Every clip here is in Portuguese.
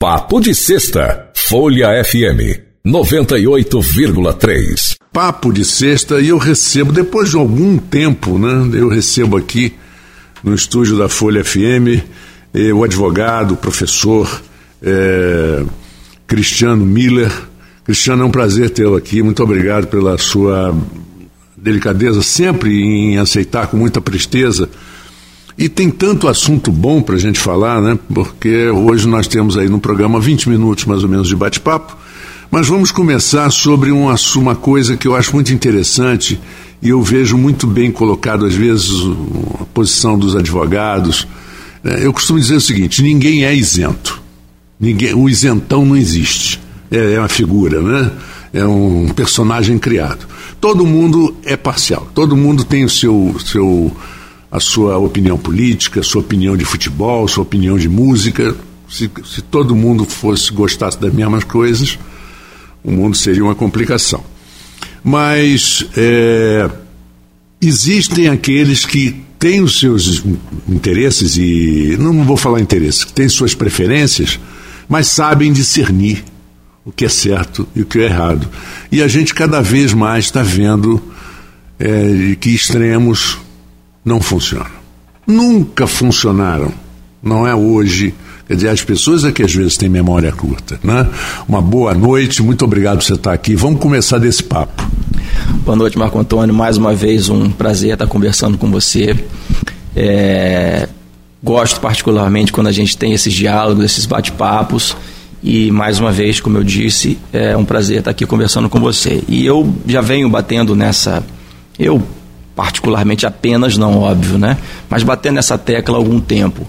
Papo de Sexta, Folha FM 98,3. Papo de Sexta e eu recebo, depois de algum tempo, né? Eu recebo aqui no estúdio da Folha FM eh, o advogado, o professor eh, Cristiano Miller. Cristiano, é um prazer tê-lo aqui. Muito obrigado pela sua delicadeza, sempre em aceitar com muita presteza e tem tanto assunto bom para a gente falar, né? Porque hoje nós temos aí no programa 20 minutos mais ou menos de bate-papo. Mas vamos começar sobre uma, uma coisa que eu acho muito interessante e eu vejo muito bem colocado, às vezes, a posição dos advogados. É, eu costumo dizer o seguinte: ninguém é isento. Ninguém, o isentão não existe. É, é uma figura, né? É um personagem criado. Todo mundo é parcial. Todo mundo tem o seu, seu a sua opinião política, a sua opinião de futebol, a sua opinião de música. Se, se todo mundo fosse gostasse das mesmas coisas, o mundo seria uma complicação. Mas é, existem aqueles que têm os seus interesses e não vou falar interesses, que têm suas preferências, mas sabem discernir o que é certo e o que é errado. E a gente cada vez mais está vendo é, que extremos não funcionam. Nunca funcionaram. Não é hoje. Quer dizer, as pessoas é que às vezes têm memória curta. Né? Uma boa noite, muito obrigado por você estar aqui. Vamos começar desse papo. Boa noite, Marco Antônio. Mais uma vez, um prazer estar conversando com você. É... Gosto particularmente quando a gente tem esses diálogos, esses bate-papos. E mais uma vez, como eu disse, é um prazer estar aqui conversando com você. E eu já venho batendo nessa. Eu particularmente apenas não óbvio, né? Mas batendo nessa tecla há algum tempo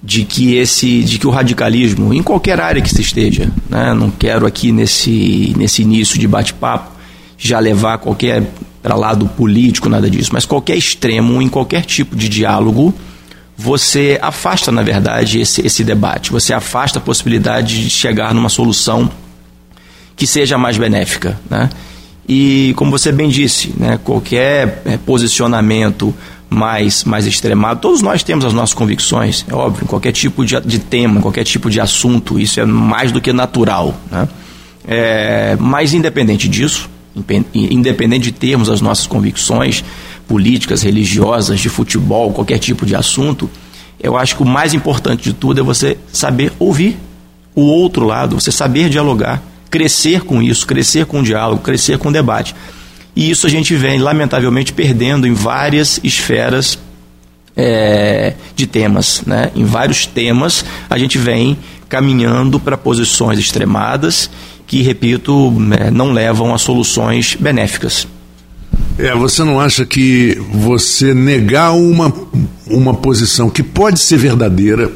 de que esse, de que o radicalismo, em qualquer área que se esteja, né? Não quero aqui nesse nesse início de bate-papo já levar qualquer para lado político nada disso, mas qualquer extremo em qualquer tipo de diálogo você afasta, na verdade, esse, esse debate. Você afasta a possibilidade de chegar numa solução que seja mais benéfica. Né? E, como você bem disse, né, qualquer é, posicionamento mais, mais extremado, todos nós temos as nossas convicções, é óbvio, qualquer tipo de, de tema, qualquer tipo de assunto, isso é mais do que natural. Né? É, mas, independente disso, independente de termos as nossas convicções políticas, religiosas, de futebol, qualquer tipo de assunto, eu acho que o mais importante de tudo é você saber ouvir o outro lado, você saber dialogar crescer com isso, crescer com o diálogo, crescer com o debate. E isso a gente vem, lamentavelmente, perdendo em várias esferas é, de temas. Né? Em vários temas, a gente vem caminhando para posições extremadas que, repito, é, não levam a soluções benéficas. É, você não acha que você negar uma, uma posição que pode ser verdadeira,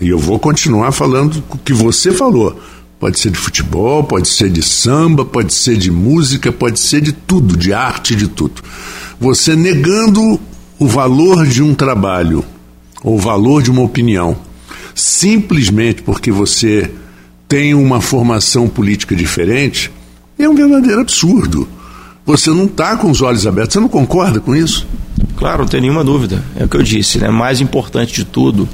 e eu vou continuar falando o que você falou, Pode ser de futebol, pode ser de samba, pode ser de música, pode ser de tudo, de arte, de tudo. Você negando o valor de um trabalho ou o valor de uma opinião, simplesmente porque você tem uma formação política diferente, é um verdadeiro absurdo. Você não está com os olhos abertos, você não concorda com isso? Claro, não tem nenhuma dúvida. É o que eu disse, né? Mais importante de tudo,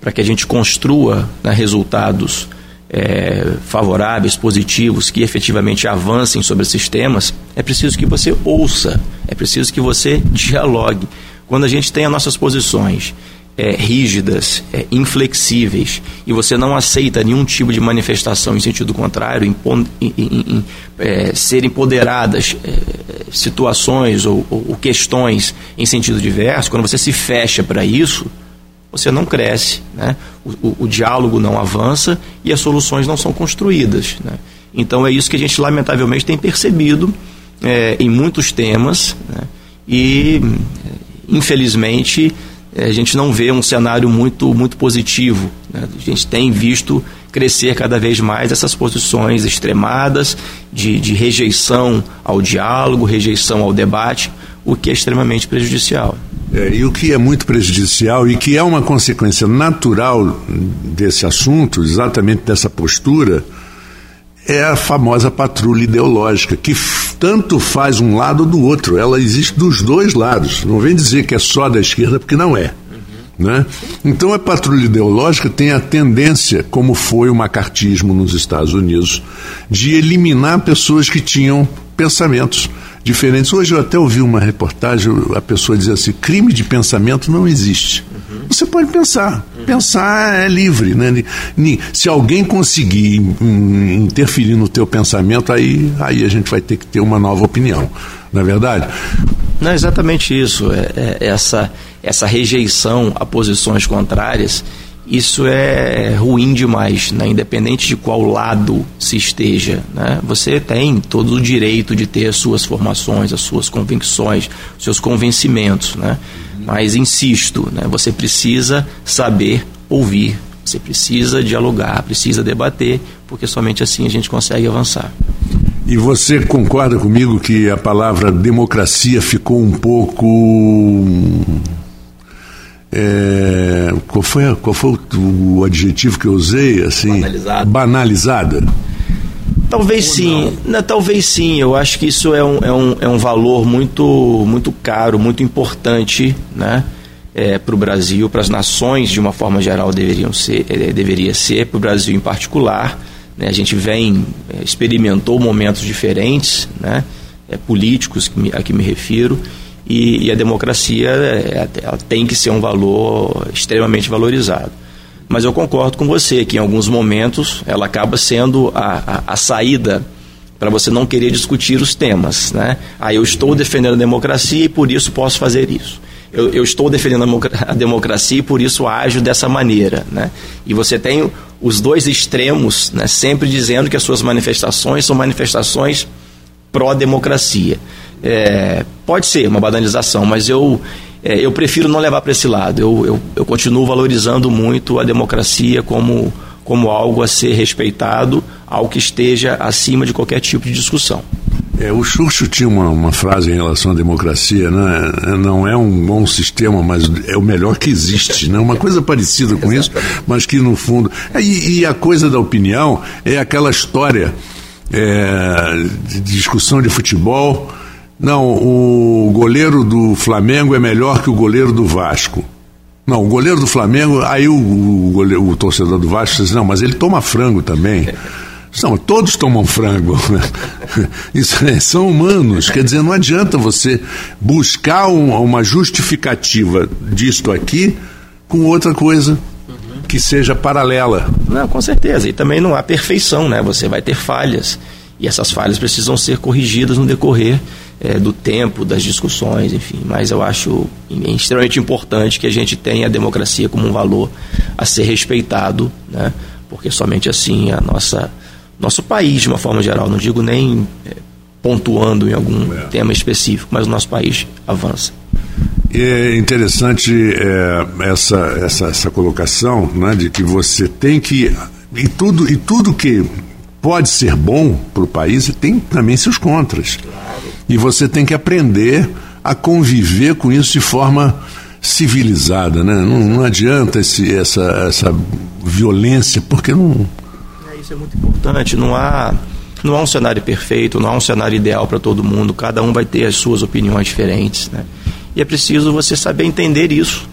para que a gente construa né, resultados é, favoráveis, positivos, que efetivamente avancem sobre esses temas, é preciso que você ouça, é preciso que você dialogue. Quando a gente tem as nossas posições é, rígidas, é, inflexíveis, e você não aceita nenhum tipo de manifestação em sentido contrário, em, em, em, é, ser empoderadas é, situações ou, ou questões em sentido diverso, quando você se fecha para isso, você não cresce, né? o, o, o, diálogo não avança e as soluções não são construídas. Né? Então é isso que a gente lamentavelmente tem percebido é, em muitos temas né? e infelizmente a gente não vê um cenário muito, muito positivo. Né? A gente tem visto crescer cada vez mais essas posições extremadas de, de rejeição ao diálogo, rejeição ao debate, o que é extremamente prejudicial. É, e o que é muito prejudicial e que é uma consequência natural desse assunto, exatamente dessa postura, é a famosa patrulha ideológica, que tanto faz um lado do outro. Ela existe dos dois lados. Não vem dizer que é só da esquerda, porque não é. Né? Então a patrulha ideológica tem a tendência, como foi o macartismo nos Estados Unidos, de eliminar pessoas que tinham pensamentos diferentes. Hoje eu até ouvi uma reportagem, a pessoa diz assim: crime de pensamento não existe. Uhum. Você pode pensar. Uhum. Pensar é livre. Né? Se alguém conseguir interferir no teu pensamento, aí, aí a gente vai ter que ter uma nova opinião. Não é verdade? Não, é exatamente isso. É, é, essa, essa rejeição a posições contrárias, isso é ruim demais, né? independente de qual lado se esteja. Né? Você tem todo o direito de ter as suas formações, as suas convicções, os seus convencimentos. Né? Mas insisto, né? você precisa saber ouvir, você precisa dialogar, precisa debater, porque somente assim a gente consegue avançar. E você concorda comigo que a palavra democracia ficou um pouco. É, qual foi, qual foi o, o, adjetivo que eu usei? Assim, banalizada. banalizada? Talvez Ou sim, não? Não, talvez sim. Eu acho que isso é um, é um, é um valor muito, muito caro, muito importante, né? É, para o Brasil, para as nações de uma forma geral deveriam ser, é, deveria ser, para o Brasil em particular. Né? A gente vem, é, experimentou momentos diferentes, né? é, políticos a que me refiro, e, e a democracia é, ela tem que ser um valor extremamente valorizado. Mas eu concordo com você que em alguns momentos ela acaba sendo a, a, a saída para você não querer discutir os temas. Né? Ah, eu estou defendendo a democracia e por isso posso fazer isso eu, eu, estou defendendo a democracia e por isso ajo dessa maneira. Né? E você tem os dois extremos né, sempre dizendo que as suas manifestações são manifestações pró-democracia. É, pode ser uma banalização, mas eu, é, eu prefiro não levar para esse lado. Eu, eu, eu continuo valorizando muito a democracia como, como algo a ser respeitado, algo que esteja acima de qualquer tipo de discussão. É, o Churchill tinha uma, uma, frase em relação à democracia, né? não é um bom sistema, mas é o melhor que existe. Né? Uma coisa parecida com isso, mas que no fundo. É, e, e, a coisa da opinião é aquela história é, de discussão de futebol. Não, o goleiro do Flamengo é melhor que o goleiro do Vasco. Não, o goleiro do Flamengo, aí o, o, goleiro, o torcedor do Vasco diz, não, mas ele toma frango também. Não, todos tomam frango. Isso é, são humanos. Quer dizer, não adianta você buscar um, uma justificativa disto aqui com outra coisa que seja paralela. Não, com certeza. E também não há perfeição, né? Você vai ter falhas. E essas falhas precisam ser corrigidas no decorrer é, do tempo, das discussões, enfim. Mas eu acho extremamente importante que a gente tenha a democracia como um valor a ser respeitado, né? Porque somente assim a nossa nosso país de uma forma geral, não digo nem é, pontuando em algum é. tema específico, mas o nosso país avança. É interessante é, essa, essa, essa colocação né, de que você tem que. E tudo, e tudo que pode ser bom para o país tem também seus contras. Claro. E você tem que aprender a conviver com isso de forma civilizada. Né? Não, não adianta esse, essa, essa violência, porque não, isso é muito importante. Não há, não há um cenário perfeito, não há um cenário ideal para todo mundo. Cada um vai ter as suas opiniões diferentes. Né? E é preciso você saber entender isso.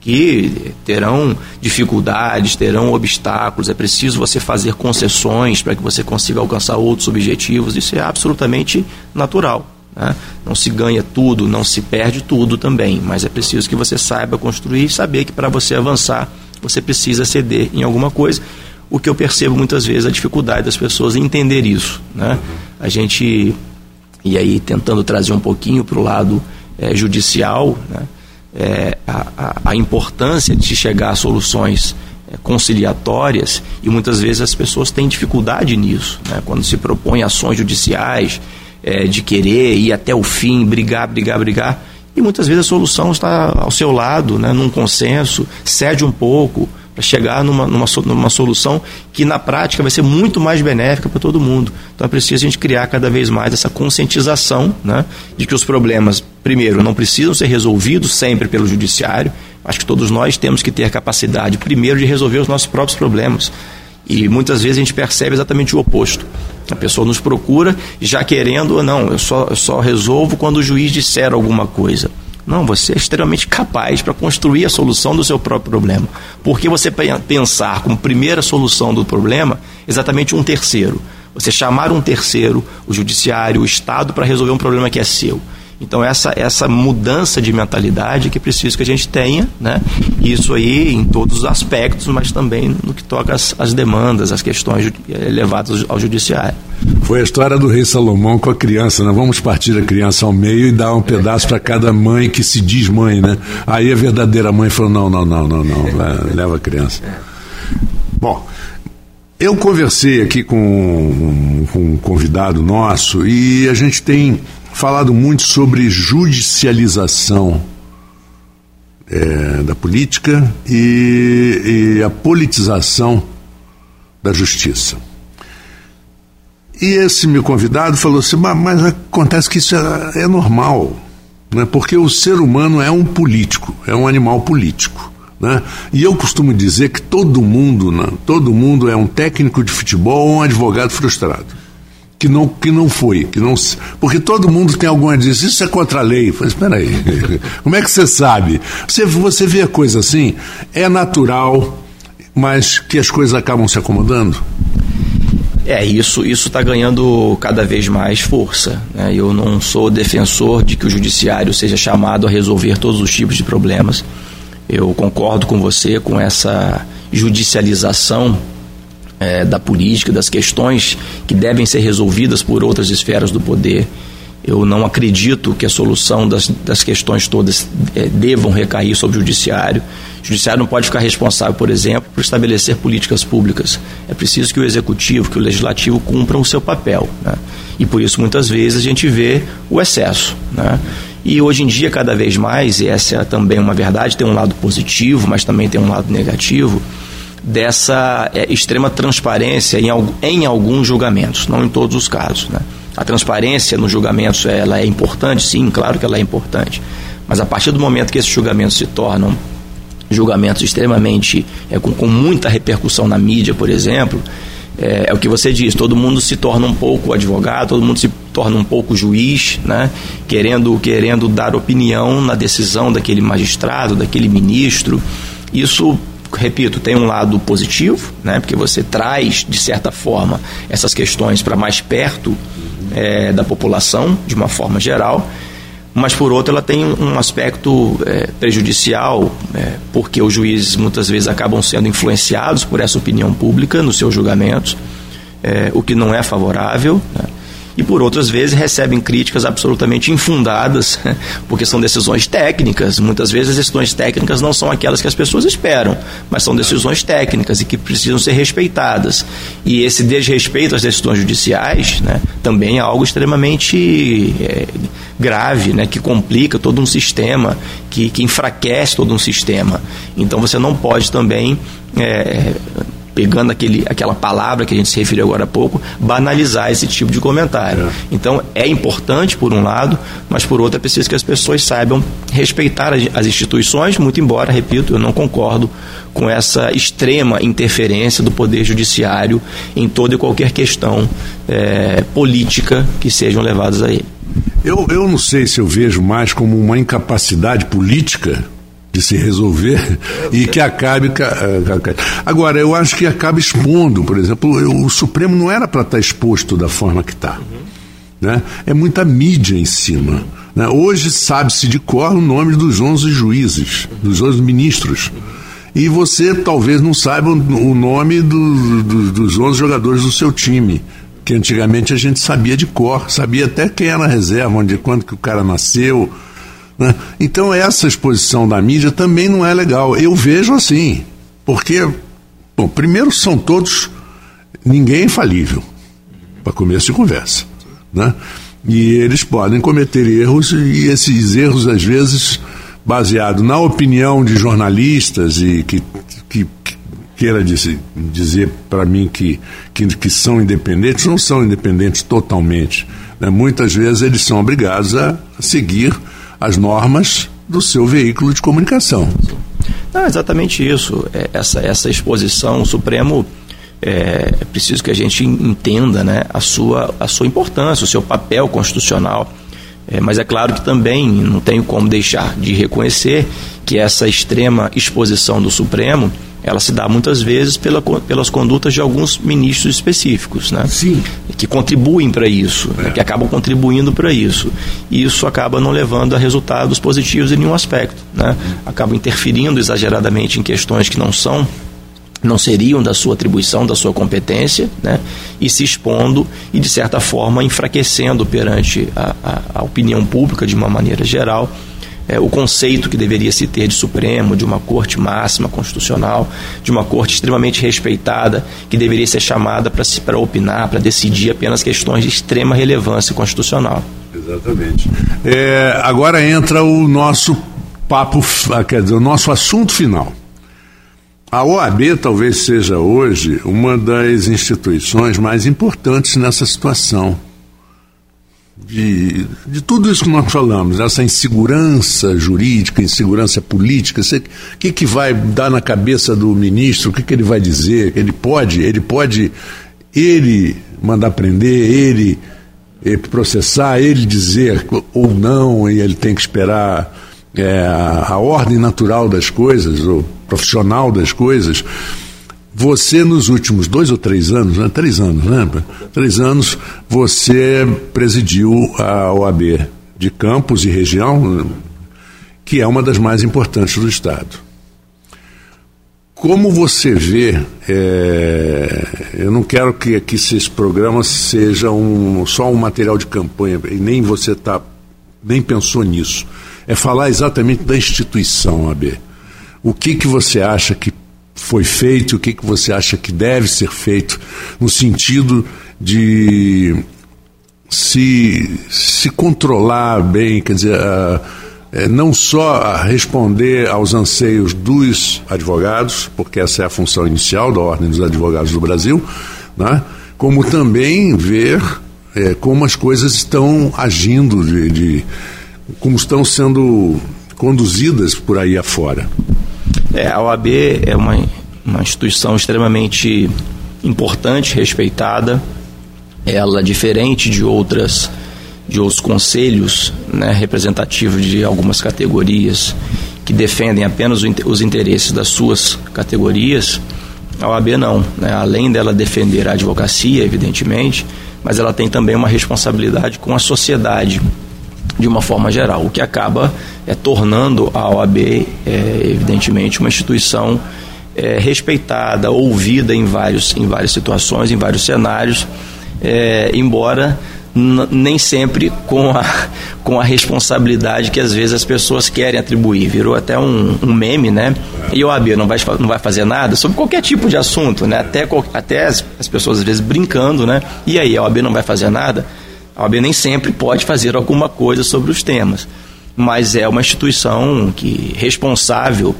Que terão dificuldades, terão obstáculos, é preciso você fazer concessões para que você consiga alcançar outros objetivos. Isso é absolutamente natural. Né? Não se ganha tudo, não se perde tudo também, mas é preciso que você saiba construir e saber que para você avançar você precisa ceder em alguma coisa o que eu percebo muitas vezes a dificuldade das pessoas em entender isso. Né? A gente, e aí tentando trazer um pouquinho para o lado é, judicial, né? É, a, a, importância de chegar a soluções é, conciliatórias e muitas vezes as pessoas têm dificuldade nisso, né? quando se propõem ações judiciais é, de querer ir até o fim, brigar, brigar, brigar. E muitas vezes a solução está ao seu lado, né, num consenso, cede um pouco, para chegar numa, numa, numa solução que na prática vai ser muito mais benéfica para todo mundo. Então é preciso a gente criar cada vez mais essa conscientização né, de que os problemas, primeiro, não precisam ser resolvidos sempre pelo judiciário. Acho que todos nós temos que ter a capacidade, primeiro, de resolver os nossos próprios problemas. E muitas vezes a gente percebe exatamente o oposto. A pessoa nos procura já querendo, não, eu só, eu só resolvo quando o juiz disser alguma coisa. Não, você é extremamente capaz para construir a solução do seu próprio problema. Porque você pensar como primeira solução do problema exatamente um terceiro. Você chamar um terceiro, o judiciário, o Estado, para resolver um problema que é seu. Então, essa, essa mudança de mentalidade que é preciso que a gente tenha, né? isso aí em todos os aspectos, mas também no que toca às, às demandas, às questões levadas ao judiciário. Foi a história do rei Salomão com a criança, né? Vamos partir a criança ao meio e dar um pedaço para cada mãe que se diz mãe, né? Aí a verdadeira mãe falou: não, não, não, não, não, leva a criança. Bom, eu conversei aqui com, com um convidado nosso e a gente tem falado muito sobre judicialização é, da política e, e, a politização da justiça. E esse meu convidado falou assim: mas, acontece que isso é, é normal, né? porque o ser humano é um político, é um animal político. Né? E eu costumo dizer que todo mundo, né? todo mundo é um técnico de futebol ou um advogado frustrado que não, que não foi, que não, porque todo mundo tem alguma diz, isso é contra a lei. Mas espera aí, como é que você sabe? Você, você vê a coisa assim, é natural, mas que as coisas acabam se acomodando? É, isso isso está ganhando cada vez mais força. Né? Eu não sou defensor de que o judiciário seja chamado a resolver todos os tipos de problemas. Eu concordo com você com essa judicialização é, da política, das questões que devem ser resolvidas por outras esferas do poder. Eu não acredito que a solução das, das questões todas é, devam recair sobre o judiciário. O judiciário não pode ficar responsável, por exemplo, por estabelecer políticas públicas. É preciso que o executivo, que o legislativo cumpram o seu papel. Né? E por isso, muitas vezes, a gente vê o excesso. Né? E hoje em dia, cada vez mais, e essa é também uma verdade, tem um lado positivo, mas também tem um lado negativo dessa é, extrema transparência em, em alguns julgamentos, não em todos os casos. Né? A transparência nos julgamentos ela é importante, sim, claro que ela é importante. Mas a partir do momento que esses julgamentos se tornam julgamentos extremamente é, com, com, muita repercussão na mídia, por exemplo, é, é, o que você diz, todo mundo se torna um pouco advogado, todo mundo se torna um pouco juiz, né? querendo, querendo dar opinião na decisão daquele magistrado, daquele ministro. Isso repito, tem um lado positivo, né, porque você traz, de certa forma, essas questões para mais perto é, da população, de uma forma geral, mas por outro ela tem um aspecto é, prejudicial, é, porque os juízes muitas vezes acabam sendo influenciados por essa opinião pública nos seus julgamentos, é, o que não é favorável. Né? E por outras vezes recebem críticas absolutamente infundadas, porque são decisões técnicas. Muitas vezes as decisões técnicas não são aquelas que as pessoas esperam, mas são decisões técnicas e que precisam ser respeitadas. E esse desrespeito às decisões judiciais né, também é algo extremamente é, grave, né, que complica todo um sistema, que, que enfraquece todo um sistema. Então você não pode também. É, pegando aquele, aquela palavra que a gente se referiu agora há pouco, banalizar esse tipo de comentário. É. Então, é importante, por um lado, mas por outro, é preciso que as pessoas saibam respeitar as instituições, muito embora, repito, eu não concordo com essa extrema interferência do Poder Judiciário em toda e qualquer questão é, política que sejam levadas a ele. Eu, eu não sei se eu vejo mais como uma incapacidade política de se resolver e que acabe. Eh, agora, eu acho que acaba expondo, por exemplo, o Supremo não era para estar tá exposto da forma que está. Né? É muita mídia em cima. Né? Hoje sabe-se de cor o nome dos 11 juízes, dos 11 ministros. E você talvez não saiba o nome do, do, dos 11 jogadores do seu time. Que antigamente a gente sabia de cor, sabia até quem era a reserva, onde, quando que o cara nasceu, né? Então, essa exposição da mídia também não é legal. Eu vejo assim, porque, bom, primeiro são todos, ninguém é infalível, para começo de conversa. Né? E eles podem cometer erros, e esses erros, às vezes, baseado na opinião de jornalistas e que, que, que queira dizer, dizer para mim que, que, que, são independentes, não são independentes totalmente. Né? Muitas vezes eles são obrigados a seguir as normas do seu veículo de comunicação. Não, exatamente isso. É, essa, essa exposição, o Supremo é, é preciso que a gente entenda né, a, sua, a sua importância, o seu papel constitucional. É, mas é claro que também não tenho como deixar de reconhecer que essa extrema exposição do Supremo ela se dá muitas vezes pela, pelas condutas de alguns ministros específicos, né? Sim. Que contribuem para isso, é. né? que acabam contribuindo para isso. E isso acaba não levando a resultados positivos em nenhum aspecto, né? Acaba interferindo exageradamente em questões que não são não seriam da sua atribuição, da sua competência, né? e se expondo e, de certa forma, enfraquecendo perante a, a, a opinião pública de uma maneira geral é, o conceito que deveria se ter de Supremo, de uma corte máxima constitucional, de uma corte extremamente respeitada, que deveria ser chamada para opinar, para decidir apenas questões de extrema relevância constitucional. Exatamente. É, agora entra o nosso papo, ah, quer dizer, o nosso assunto final. A OAB talvez seja hoje uma das instituições mais importantes nessa situação de, de tudo isso que nós falamos, essa insegurança jurídica, insegurança política, o que, que vai dar na cabeça do ministro, o que, que ele vai dizer, ele pode, ele pode, ele mandar prender, ele, ele processar, ele dizer ou não, e ele tem que esperar é, a, a ordem natural das coisas, ou profissional das coisas. Você, nos últimos dois ou três anos, né? três anos, né? Três anos, você presidiu a OAB de Campos e região, que é uma das mais importantes do Estado. Como você vê, é, eu não quero que aqui esse programa seja um, só um material de campanha, e nem você tá, nem pensou nisso. É falar exatamente da instituição OAB. O que, que você acha que foi feito, o que, que você acha que deve ser feito, no sentido de se, se controlar bem, quer dizer, é, não só responder aos anseios dos advogados, porque essa é a função inicial da Ordem dos Advogados do Brasil, né, como também ver é, como as coisas estão agindo, de, de, como estão sendo conduzidas por aí afora. É, a OAB é uma, uma instituição extremamente importante, respeitada. Ela, diferente de outras de outros conselhos né, representativos de algumas categorias que defendem apenas os interesses das suas categorias, a OAB não. Né? Além dela defender a advocacia, evidentemente, mas ela tem também uma responsabilidade com a sociedade de uma forma geral, o que acaba é, tornando a OAB, é, evidentemente, uma instituição é, respeitada, ouvida em, vários, em várias situações, em vários cenários, é, embora nem sempre com a, com a responsabilidade que às vezes as pessoas querem atribuir. Virou até um, um meme, né? E o OAB não vai, não vai fazer nada sobre qualquer tipo de assunto, né? Até, até as, as pessoas às vezes brincando, né? E aí, a OAB não vai fazer nada? A OAB nem sempre pode fazer alguma coisa sobre os temas, mas é uma instituição que responsável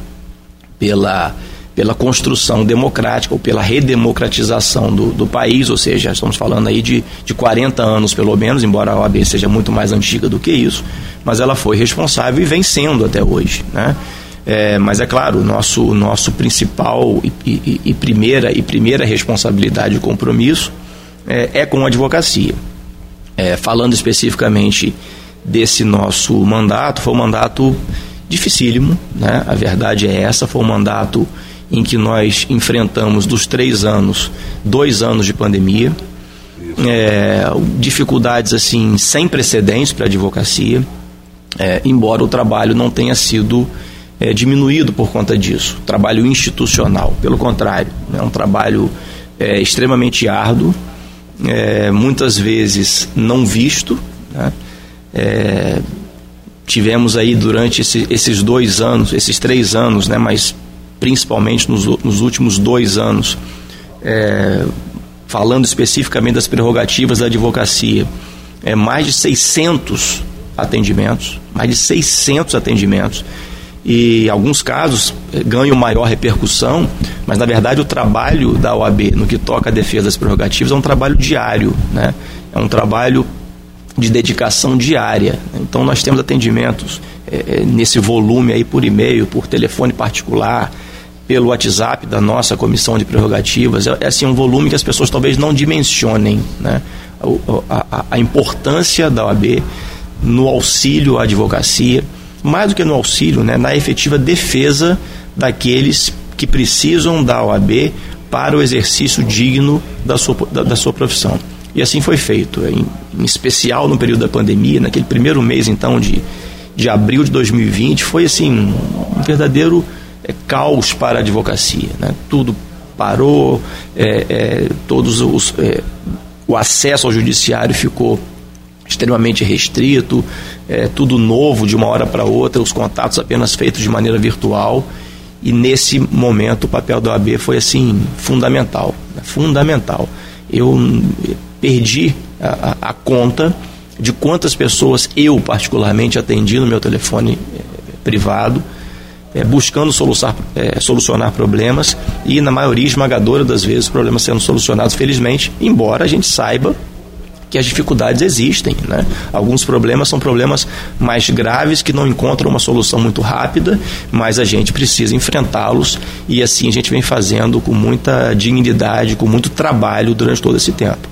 pela, pela construção democrática ou pela redemocratização do, do país, ou seja, estamos falando aí de, de 40 anos pelo menos, embora a OAB seja muito mais antiga do que isso, mas ela foi responsável e vem sendo até hoje, né? É, mas é claro, o nosso, nosso principal e, e, e, primeira, e primeira responsabilidade e compromisso é, é com a advocacia. É, falando especificamente desse nosso mandato, foi um mandato dificílimo, né? a verdade é essa, foi um mandato em que nós enfrentamos dos três anos, dois anos de pandemia, é, dificuldades assim sem precedentes para a advocacia, é, embora o trabalho não tenha sido é, diminuído por conta disso, trabalho institucional, pelo contrário, é um trabalho é, extremamente árduo, é, muitas vezes não visto. Né? É, tivemos aí durante esse, esses dois anos, esses três anos, né, mas principalmente nos, nos últimos dois anos, é, falando especificamente das prerrogativas da advocacia, é, mais de 600 atendimentos, mais de 600 atendimentos e alguns casos eh, ganham maior repercussão, mas na verdade o trabalho da OAB no que toca à defesa das prerrogativas é um trabalho diário, né? é um trabalho de dedicação diária. Então nós temos atendimentos é, nesse volume aí por e-mail, por telefone particular, pelo WhatsApp da nossa comissão de prerrogativas. É, é assim, um volume que as pessoas talvez não dimensionem né? a, a, a importância da OAB no auxílio à advocacia, mais do que no auxílio, né, na efetiva defesa daqueles que precisam da OAB para o exercício digno da sua, da, da sua profissão. E assim foi feito, em, em, especial no período da pandemia, naquele primeiro mês então de, de abril de 2020, foi assim um verdadeiro é, caos para a advocacia. Né? Tudo parou, é, é, todos os, é, o acesso ao judiciário ficou extremamente restrito, é, tudo novo de uma hora para outra, os contatos apenas feitos de maneira virtual. E nesse momento o papel da OAB foi assim fundamental, né? fundamental. Eu perdi a, a, conta de quantas pessoas eu particularmente atendi no meu telefone é, privado, é, buscando solucionar, é, solucionar problemas e na maioria esmagadora das vezes problemas sendo solucionados felizmente, embora a gente saiba que as dificuldades existem. Né? Alguns problemas são problemas mais graves que não encontram uma solução muito rápida, mas a gente precisa enfrentá-los e assim a gente vem fazendo com muita dignidade, com muito trabalho durante todo esse tempo.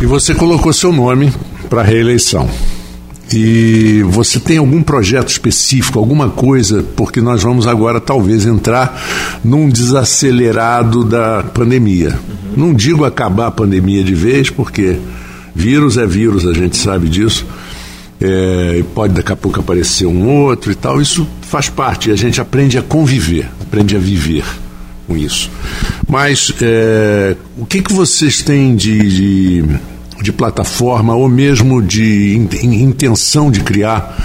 E você colocou seu nome para reeleição. E você tem algum projeto específico, alguma coisa, porque nós vamos agora talvez entrar num desacelerado da pandemia. Não digo acabar a pandemia de vez, porque Vírus é vírus, a gente sabe disso. É, pode daqui a pouco aparecer um outro e tal. Isso faz parte, a gente aprende a conviver, aprende a viver com isso. Mas é, o que, que vocês têm de, de, de plataforma ou mesmo de in, intenção de criar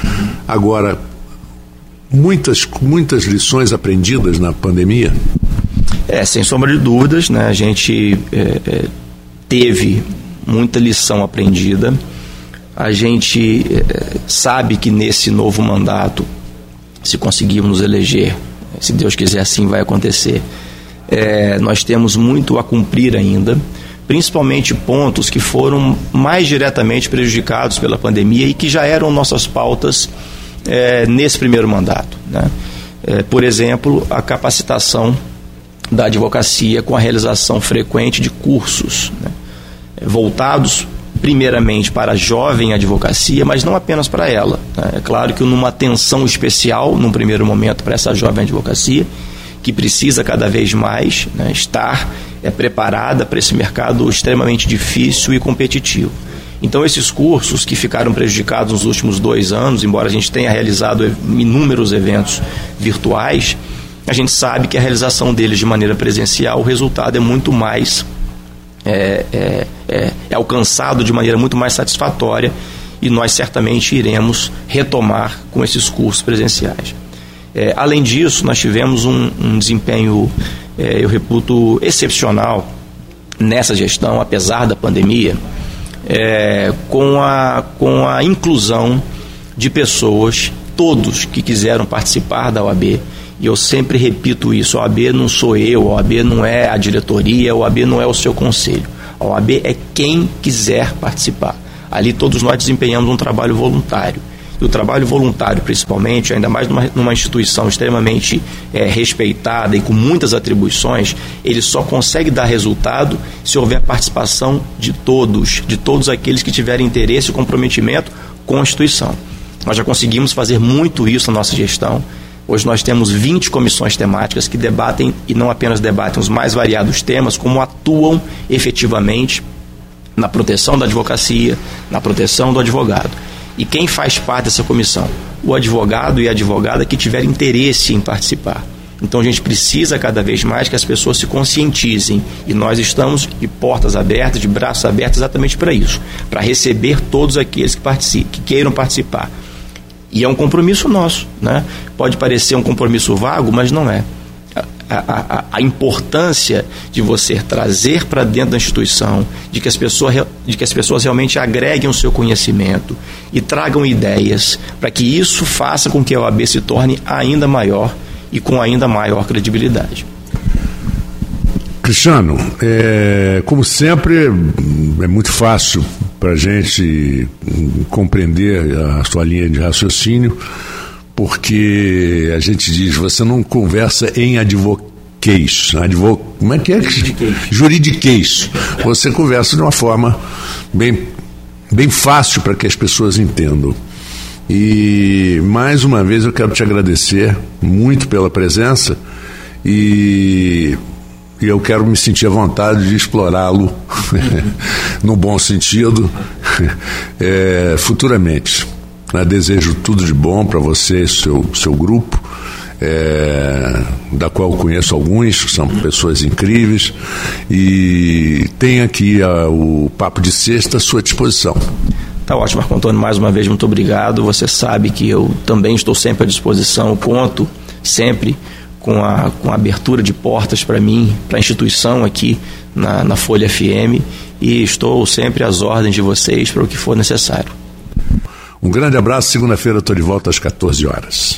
agora muitas, muitas lições aprendidas na pandemia? É, sem sombra de dúvidas, né? A gente é, é teve muita lição aprendida. A gente é, sabe que nesse novo mandato, se conseguirmos eleger, se Deus quiser assim vai acontecer, é, nós temos muito a cumprir ainda, principalmente pontos que foram mais diretamente prejudicados pela pandemia e que já eram nossas pautas é, nesse primeiro mandato. Né? por exemplo, a capacitação da advocacia com a realização frequente de cursos. Né? voltados primeiramente para a jovem advocacia, mas não apenas para ela. Né? É claro que numa atenção especial, num primeiro momento, para essa jovem advocacia, que precisa cada vez mais né, estar é, preparada para esse mercado extremamente difícil e competitivo. Então, esses cursos que ficaram prejudicados nos últimos dois anos, embora a gente tenha realizado inúmeros eventos virtuais, a gente sabe que a realização deles de maneira presencial, o resultado é muito mais é, é, é, é alcançado de maneira muito mais satisfatória e nós certamente iremos retomar com esses cursos presenciais. É, além disso, nós tivemos um, um desempenho, é, eu reputo, excepcional nessa gestão, apesar da pandemia, é, com, a, com a inclusão de pessoas, todos que quiseram participar da OAB, e eu sempre repito isso: a OAB não sou eu, a OAB não é a diretoria, a OAB não é o seu conselho. A OAB é quem quiser participar. Ali todos nós desempenhamos um trabalho voluntário. E o trabalho voluntário, principalmente, ainda mais numa, numa instituição extremamente é, respeitada e com muitas atribuições, ele só consegue dar resultado se houver participação de todos, de todos aqueles que tiverem interesse e comprometimento com a instituição. Nós já conseguimos fazer muito isso na nossa gestão. Hoje nós temos 20 comissões temáticas que debatem e não apenas debatem os mais variados temas, como atuam efetivamente na proteção da advocacia, na proteção do advogado. E quem faz parte dessa comissão? O advogado e a advogada que tiver interesse em participar. Então a gente precisa cada vez mais que as pessoas se conscientizem e nós estamos de portas abertas, de braços abertos exatamente para isso, para receber todos aqueles que, que queiram participar. E é um compromisso nosso. Né? Pode parecer um compromisso vago, mas não é. A, a, importância de você trazer para dentro da instituição, de que, as pessoas, de que as pessoas realmente agreguem o seu conhecimento e tragam ideias, para que isso faça com que a OAB se torne ainda maior e com ainda maior credibilidade. Cristiano, é, como sempre, é muito fácil para a gente compreender a sua linha de raciocínio, porque a gente diz, você não conversa em advoquês, advo, como é que é? Juridiquês. Você conversa de uma forma bem, bem fácil para que as pessoas entendam. E mais uma vez eu quero te agradecer muito pela presença e, e eu quero me sentir à vontade de explorá-lo no bom sentido é, futuramente. Né? Desejo tudo de bom para você seu, seu grupo. É, da qual conheço alguns, são pessoas incríveis, e tem aqui a, o Papo de Sexta à sua disposição. Tá ótimo, Marco Antônio, mais uma vez muito obrigado. Você sabe que eu também estou sempre à disposição, conto sempre com a, com a abertura de portas para mim, para a instituição aqui na, na Folha FM e estou sempre às ordens de vocês para o que for necessário. Um grande abraço, segunda-feira estou de volta às 14 horas.